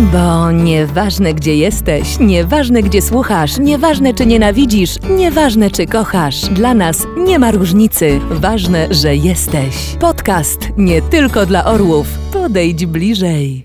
Bo nieważne gdzie jesteś, nieważne gdzie słuchasz, nieważne czy nienawidzisz, nieważne czy kochasz, dla nas nie ma różnicy. Ważne, że jesteś. Podcast nie tylko dla orłów. Podejdź bliżej.